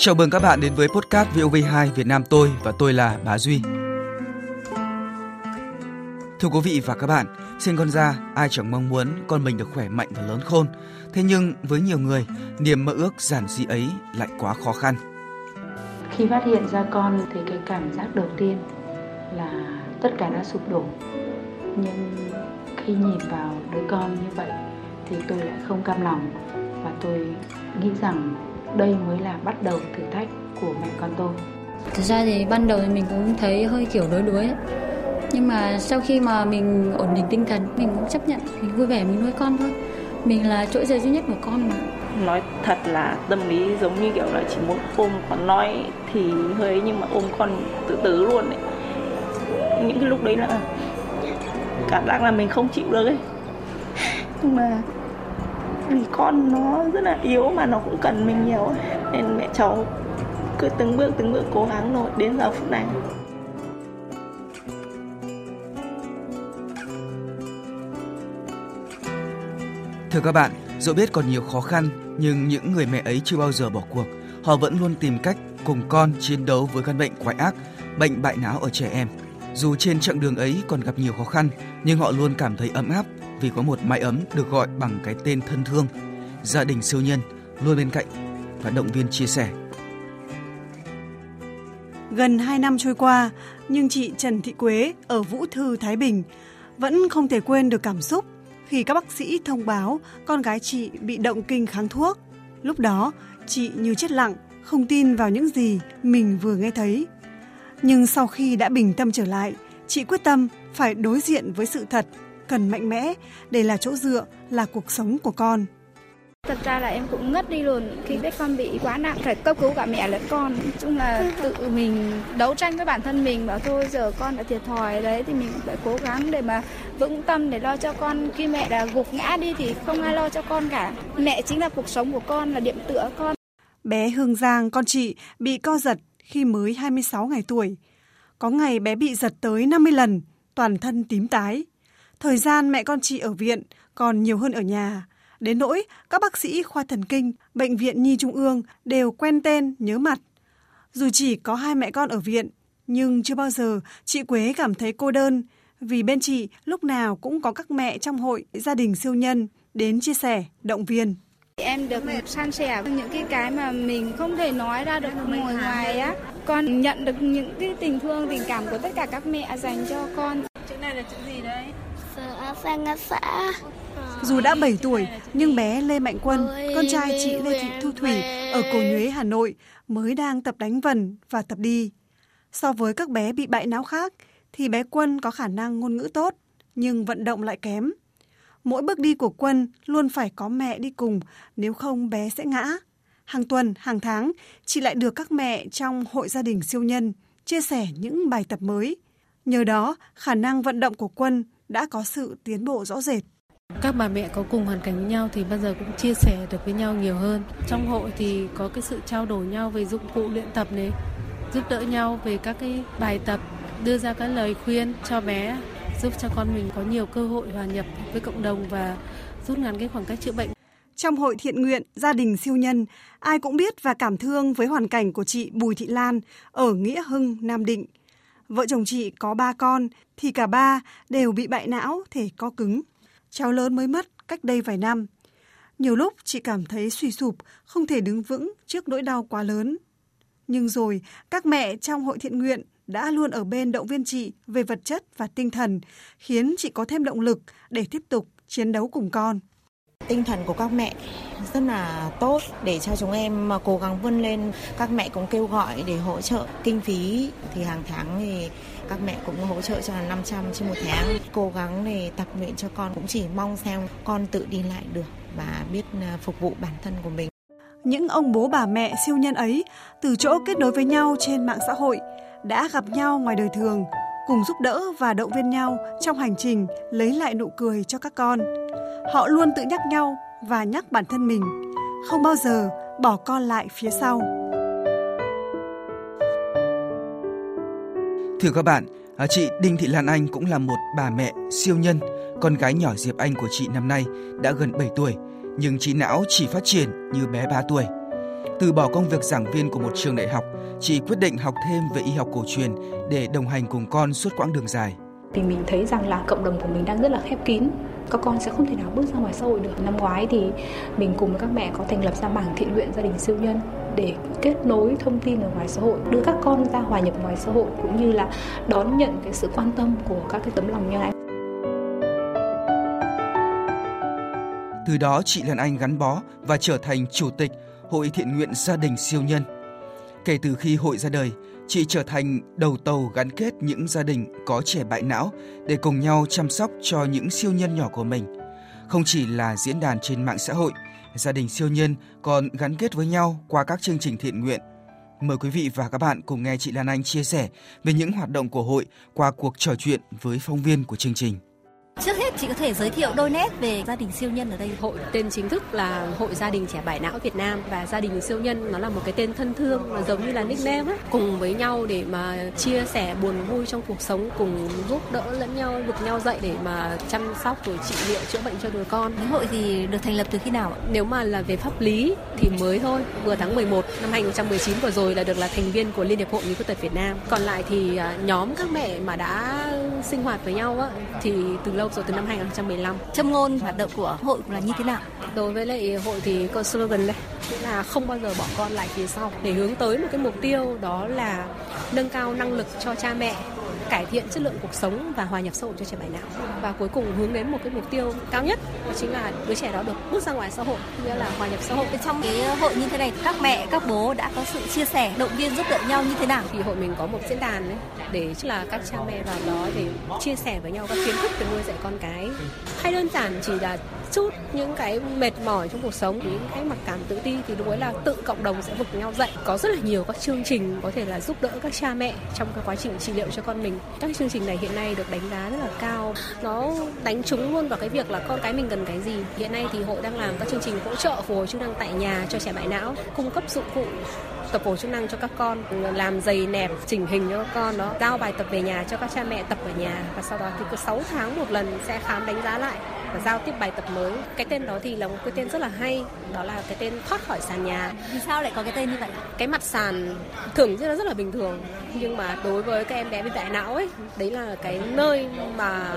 Chào mừng các bạn đến với podcast VOV2 Việt Nam tôi và tôi là Bá Duy. Thưa quý vị và các bạn, sinh con ra ai chẳng mong muốn con mình được khỏe mạnh và lớn khôn. Thế nhưng với nhiều người, niềm mơ ước giản dị ấy lại quá khó khăn. Khi phát hiện ra con thì cái cảm giác đầu tiên là tất cả đã sụp đổ. Nhưng khi nhìn vào đứa con như vậy thì tôi lại không cam lòng và tôi nghĩ rằng đây mới là bắt đầu thử thách của mẹ con tôi. Thực ra thì ban đầu thì mình cũng thấy hơi kiểu đuối đuối ấy. Nhưng mà sau khi mà mình ổn định tinh thần, mình cũng chấp nhận, mình vui vẻ mình nuôi con thôi. Mình là chỗ dựa duy nhất của con mà. Nói thật là tâm lý giống như kiểu là chỉ muốn ôm còn nói thì hơi nhưng mà ôm con tự tử luôn ấy. Những cái lúc đấy là cảm giác là mình không chịu được ấy. Nhưng mà vì con nó rất là yếu mà nó cũng cần mình nhiều nên mẹ cháu cứ từng bước từng bước cố gắng rồi đến giờ phút này Thưa các bạn, dẫu biết còn nhiều khó khăn nhưng những người mẹ ấy chưa bao giờ bỏ cuộc. Họ vẫn luôn tìm cách cùng con chiến đấu với căn bệnh quái ác, bệnh bại não ở trẻ em. Dù trên chặng đường ấy còn gặp nhiều khó khăn, nhưng họ luôn cảm thấy ấm áp vì có một mái ấm được gọi bằng cái tên thân thương. Gia đình siêu nhân luôn bên cạnh và động viên chia sẻ. Gần 2 năm trôi qua, nhưng chị Trần Thị Quế ở Vũ Thư, Thái Bình vẫn không thể quên được cảm xúc khi các bác sĩ thông báo con gái chị bị động kinh kháng thuốc. Lúc đó, chị như chết lặng, không tin vào những gì mình vừa nghe thấy. Nhưng sau khi đã bình tâm trở lại, chị quyết tâm phải đối diện với sự thật, cần mạnh mẽ để là chỗ dựa, là cuộc sống của con. Thật ra là em cũng ngất đi luôn khi biết con bị quá nặng phải cấp cứu cả mẹ lẫn con. Nói chung là tự mình đấu tranh với bản thân mình bảo thôi giờ con đã thiệt thòi đấy thì mình phải cố gắng để mà vững tâm để lo cho con khi mẹ đã gục ngã đi thì không ai lo cho con cả. Mẹ chính là cuộc sống của con là điểm tựa con. Bé Hương Giang, con chị, bị co giật khi mới 26 ngày tuổi. Có ngày bé bị giật tới 50 lần, toàn thân tím tái. Thời gian mẹ con chị ở viện còn nhiều hơn ở nhà. Đến nỗi các bác sĩ khoa thần kinh, bệnh viện Nhi Trung ương đều quen tên, nhớ mặt. Dù chỉ có hai mẹ con ở viện, nhưng chưa bao giờ chị Quế cảm thấy cô đơn vì bên chị lúc nào cũng có các mẹ trong hội gia đình siêu nhân đến chia sẻ, động viên. Em được san sẻ những cái cái mà mình không thể nói ra được ngồi ngoài á. Con nhận được những cái tình thương, tình cảm của tất cả các mẹ dành cho con. Chữ này là chữ gì đấy? Sang xã. Dù đã 7 tuổi, nhưng bé Lê Mạnh Quân, con trai chị Lê Thị Thu Thủy ở Cổ Nhuế, Hà Nội mới đang tập đánh vần và tập đi. So với các bé bị bại não khác, thì bé Quân có khả năng ngôn ngữ tốt, nhưng vận động lại kém. Mỗi bước đi của Quân luôn phải có mẹ đi cùng, nếu không bé sẽ ngã. Hàng tuần, hàng tháng, chị lại được các mẹ trong hội gia đình siêu nhân chia sẻ những bài tập mới. Nhờ đó, khả năng vận động của Quân đã có sự tiến bộ rõ rệt. Các bà mẹ có cùng hoàn cảnh với nhau thì bao giờ cũng chia sẻ được với nhau nhiều hơn. Trong hội thì có cái sự trao đổi nhau về dụng cụ luyện tập này, giúp đỡ nhau về các cái bài tập, đưa ra các lời khuyên cho bé, giúp cho con mình có nhiều cơ hội hòa nhập với cộng đồng và rút ngắn cái khoảng cách chữa bệnh. Trong hội thiện nguyện Gia đình siêu nhân, ai cũng biết và cảm thương với hoàn cảnh của chị Bùi Thị Lan ở Nghĩa Hưng, Nam Định. Vợ chồng chị có ba con thì cả ba đều bị bại não thể co cứng. Cháu lớn mới mất cách đây vài năm. Nhiều lúc chị cảm thấy suy sụp, không thể đứng vững trước nỗi đau quá lớn. Nhưng rồi, các mẹ trong hội thiện nguyện đã luôn ở bên động viên chị về vật chất và tinh thần, khiến chị có thêm động lực để tiếp tục chiến đấu cùng con. Tinh thần của các mẹ rất là tốt để cho chúng em mà cố gắng vươn lên. Các mẹ cũng kêu gọi để hỗ trợ kinh phí thì hàng tháng thì các mẹ cũng hỗ trợ cho 500 trên một tháng. Cố gắng để tập luyện cho con cũng chỉ mong xem con tự đi lại được và biết à, phục vụ bản thân của mình. Những ông bố bà mẹ siêu nhân ấy từ chỗ kết nối với nhau trên mạng xã hội đã gặp nhau ngoài đời thường, cùng giúp đỡ và động viên nhau trong hành trình lấy lại nụ cười cho các con. Họ luôn tự nhắc nhau và nhắc bản thân mình, không bao giờ bỏ con lại phía sau. Thưa các bạn, à, chị Đinh Thị Lan Anh cũng là một bà mẹ siêu nhân. Con gái nhỏ Diệp Anh của chị năm nay đã gần 7 tuổi, nhưng trí não chỉ phát triển như bé 3 tuổi. Từ bỏ công việc giảng viên của một trường đại học, chị quyết định học thêm về y học cổ truyền để đồng hành cùng con suốt quãng đường dài. Thì mình thấy rằng là cộng đồng của mình đang rất là khép kín, các con sẽ không thể nào bước ra ngoài xã hội được. Năm ngoái thì mình cùng với các mẹ có thành lập ra bảng thiện nguyện gia đình siêu nhân để kết nối thông tin ở ngoài xã hội, đưa các con ra hòa nhập ngoài xã hội cũng như là đón nhận cái sự quan tâm của các cái tấm lòng như anh Từ đó chị Lan Anh gắn bó và trở thành chủ tịch Hội Thiện nguyện Gia đình Siêu Nhân. Kể từ khi hội ra đời, chị trở thành đầu tàu gắn kết những gia đình có trẻ bại não để cùng nhau chăm sóc cho những siêu nhân nhỏ của mình. Không chỉ là diễn đàn trên mạng xã hội, gia đình siêu nhân còn gắn kết với nhau qua các chương trình thiện nguyện. Mời quý vị và các bạn cùng nghe chị Lan Anh chia sẻ về những hoạt động của hội qua cuộc trò chuyện với phóng viên của chương trình. Trước hết chị có thể giới thiệu đôi nét về gia đình siêu nhân ở đây. Hội tên chính thức là Hội Gia đình Trẻ Bại Não Việt Nam và gia đình siêu nhân nó là một cái tên thân thương mà giống như là nickname ấy. Cùng với nhau để mà chia sẻ buồn vui trong cuộc sống, cùng giúp đỡ lẫn nhau, vực nhau dậy để mà chăm sóc rồi trị liệu chữa bệnh cho đứa con. Cái hội thì được thành lập từ khi nào ạ? Nếu mà là về pháp lý thì mới thôi, vừa tháng 11 năm 2019 vừa rồi là được là thành viên của Liên hiệp hội người khuyết tật Việt Nam. Còn lại thì à, nhóm các mẹ mà đã sinh hoạt với nhau á thì từ lâu rồi từ năm 2015. Châm ngôn hoạt động của hội là như thế nào? Đối với lại hội thì có slogan đây là không bao giờ bỏ con lại phía sau để hướng tới một cái mục tiêu đó là nâng cao năng lực cho cha mẹ cải thiện chất lượng cuộc sống và hòa nhập xã hội cho trẻ bại não và cuối cùng hướng đến một cái mục tiêu cao nhất đó chính là đứa trẻ đó được bước ra ngoài xã hội nghĩa là hòa nhập xã hội. Trong cái hội như thế này các mẹ các bố đã có sự chia sẻ động viên giúp đỡ nhau như thế nào? Thì hội mình có một diễn đàn đấy để là các cha mẹ vào đó để chia sẻ với nhau các kiến thức về nuôi dạy con cái. Hay đơn giản chỉ là chút những cái mệt mỏi trong cuộc sống những cái mặc cảm tự ti thì lúc ấy là tự cộng đồng sẽ vực nhau dậy. Có rất là nhiều các chương trình có thể là giúp đỡ các cha mẹ trong cái quá trình trị liệu cho con mình. Các chương trình này hiện nay được đánh giá rất là cao. Nó đánh trúng luôn vào cái việc là con cái mình cần cái gì. Hiện nay thì hội đang làm các chương trình hỗ trợ phục hồi chức năng tại nhà cho trẻ bại não cung cấp dụng cụ tập hồi chức năng cho các con làm giày nẹp chỉnh hình cho các con đó, giao bài tập về nhà cho các cha mẹ tập ở nhà. Và sau đó thì cứ 6 tháng một lần sẽ khám đánh giá lại giao tiếp bài tập mới. Cái tên đó thì là một cái tên rất là hay đó là cái tên thoát khỏi sàn nhà. Vì sao lại có cái tên như vậy cái mặt sàn thường rất là rất là bình thường nhưng mà đối với các em bé bị bại não ấy đấy là cái nơi mà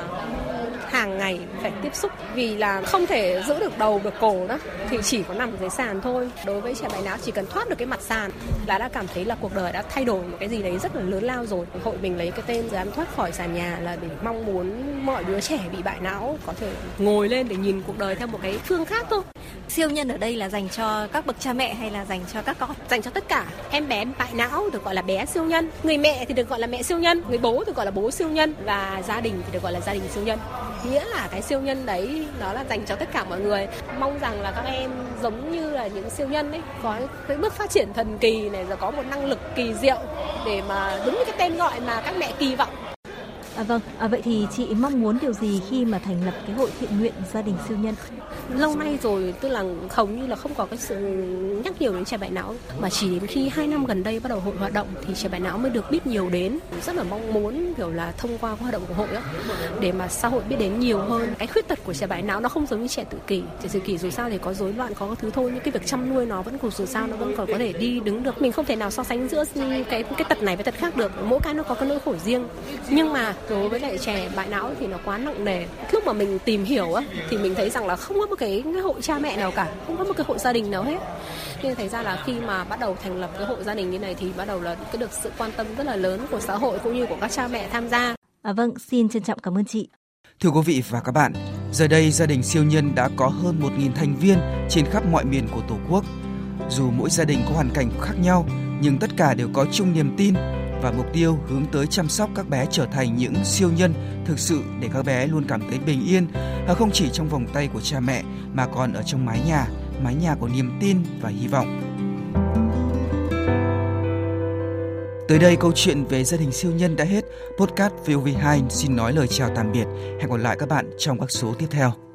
hàng ngày phải tiếp xúc. Vì là không thể giữ được đầu được cổ đó thì chỉ có nằm dưới sàn thôi. Đối với trẻ bại não chỉ cần thoát được cái mặt sàn là đã cảm thấy là cuộc đời đã thay đổi một cái gì đấy rất là lớn lao rồi. Hội mình lấy cái tên dám thoát khỏi sàn nhà là để mong muốn mọi đứa trẻ bị bại não có thể ngồi lên để nhìn cuộc đời theo một cái phương khác thôi. Siêu nhân ở đây là dành cho các bậc cha mẹ hay là dành cho các con? Dành cho tất cả. Em bé bại não được gọi là bé siêu nhân. Người mẹ thì được gọi là mẹ siêu nhân. Người bố được gọi là bố siêu nhân. Và gia đình thì được gọi là gia đình siêu nhân. Nghĩa là cái siêu nhân đấy nó là dành cho tất cả mọi người. Mong rằng là các em giống như là những siêu nhân ấy có cái bước phát triển thần kỳ này rồi có một năng lực kỳ diệu để mà đúng như cái tên gọi mà các mẹ kỳ vọng À, vâng, à, vậy thì chị mong muốn điều gì khi mà thành lập cái hội thiện nguyện gia đình siêu nhân? Lâu nay rồi tức là hầu như là không có cái sự nhắc nhiều đến trẻ bại não mà chỉ đến khi hai năm gần đây bắt đầu hội hoạt động thì trẻ bại não mới được biết nhiều đến. Rất là mong muốn kiểu là thông qua hoạt động của hội đó để mà xã hội biết đến nhiều hơn. Cái khuyết tật của trẻ bại não nó không giống như trẻ tự kỷ. Trẻ tự kỷ dù sao thì có rối loạn có cái thứ thôi nhưng cái việc chăm nuôi nó vẫn còn dù sao nó vẫn còn có thể đi đứng được. Mình không thể nào so sánh giữa cái cái tật này với tật khác được. Mỗi cái nó có cái nỗi khổ riêng. Nhưng mà đối với lại trẻ bại não thì nó quá nặng nề. Lúc mà mình tìm hiểu á thì mình thấy rằng là không có một cái, cái hội cha mẹ nào cả không có một cái hội gia đình nào hết. Nên thấy ra là khi mà bắt đầu thành lập cái hội gia đình như này thì bắt đầu là cái được sự quan tâm rất là lớn của xã hội cũng như của các cha mẹ tham gia. À, vâng xin trân trọng cảm ơn chị. Thưa quý vị và các bạn, giờ đây gia đình siêu nhân đã có hơn 1.000 thành viên trên khắp mọi miền của Tổ quốc. Dù mỗi gia đình có hoàn cảnh khác nhau, nhưng tất cả đều có chung niềm tin và mục tiêu hướng tới chăm sóc các bé trở thành những siêu nhân thực sự để các bé luôn cảm thấy bình yên và không chỉ trong vòng tay của cha mẹ mà còn ở trong mái nhà, mái nhà của niềm tin và hy vọng. Tới đây câu chuyện về gia đình siêu nhân đã hết. Podcast VOV2 xin nói lời chào tạm biệt. Hẹn gặp lại các bạn trong các số tiếp theo.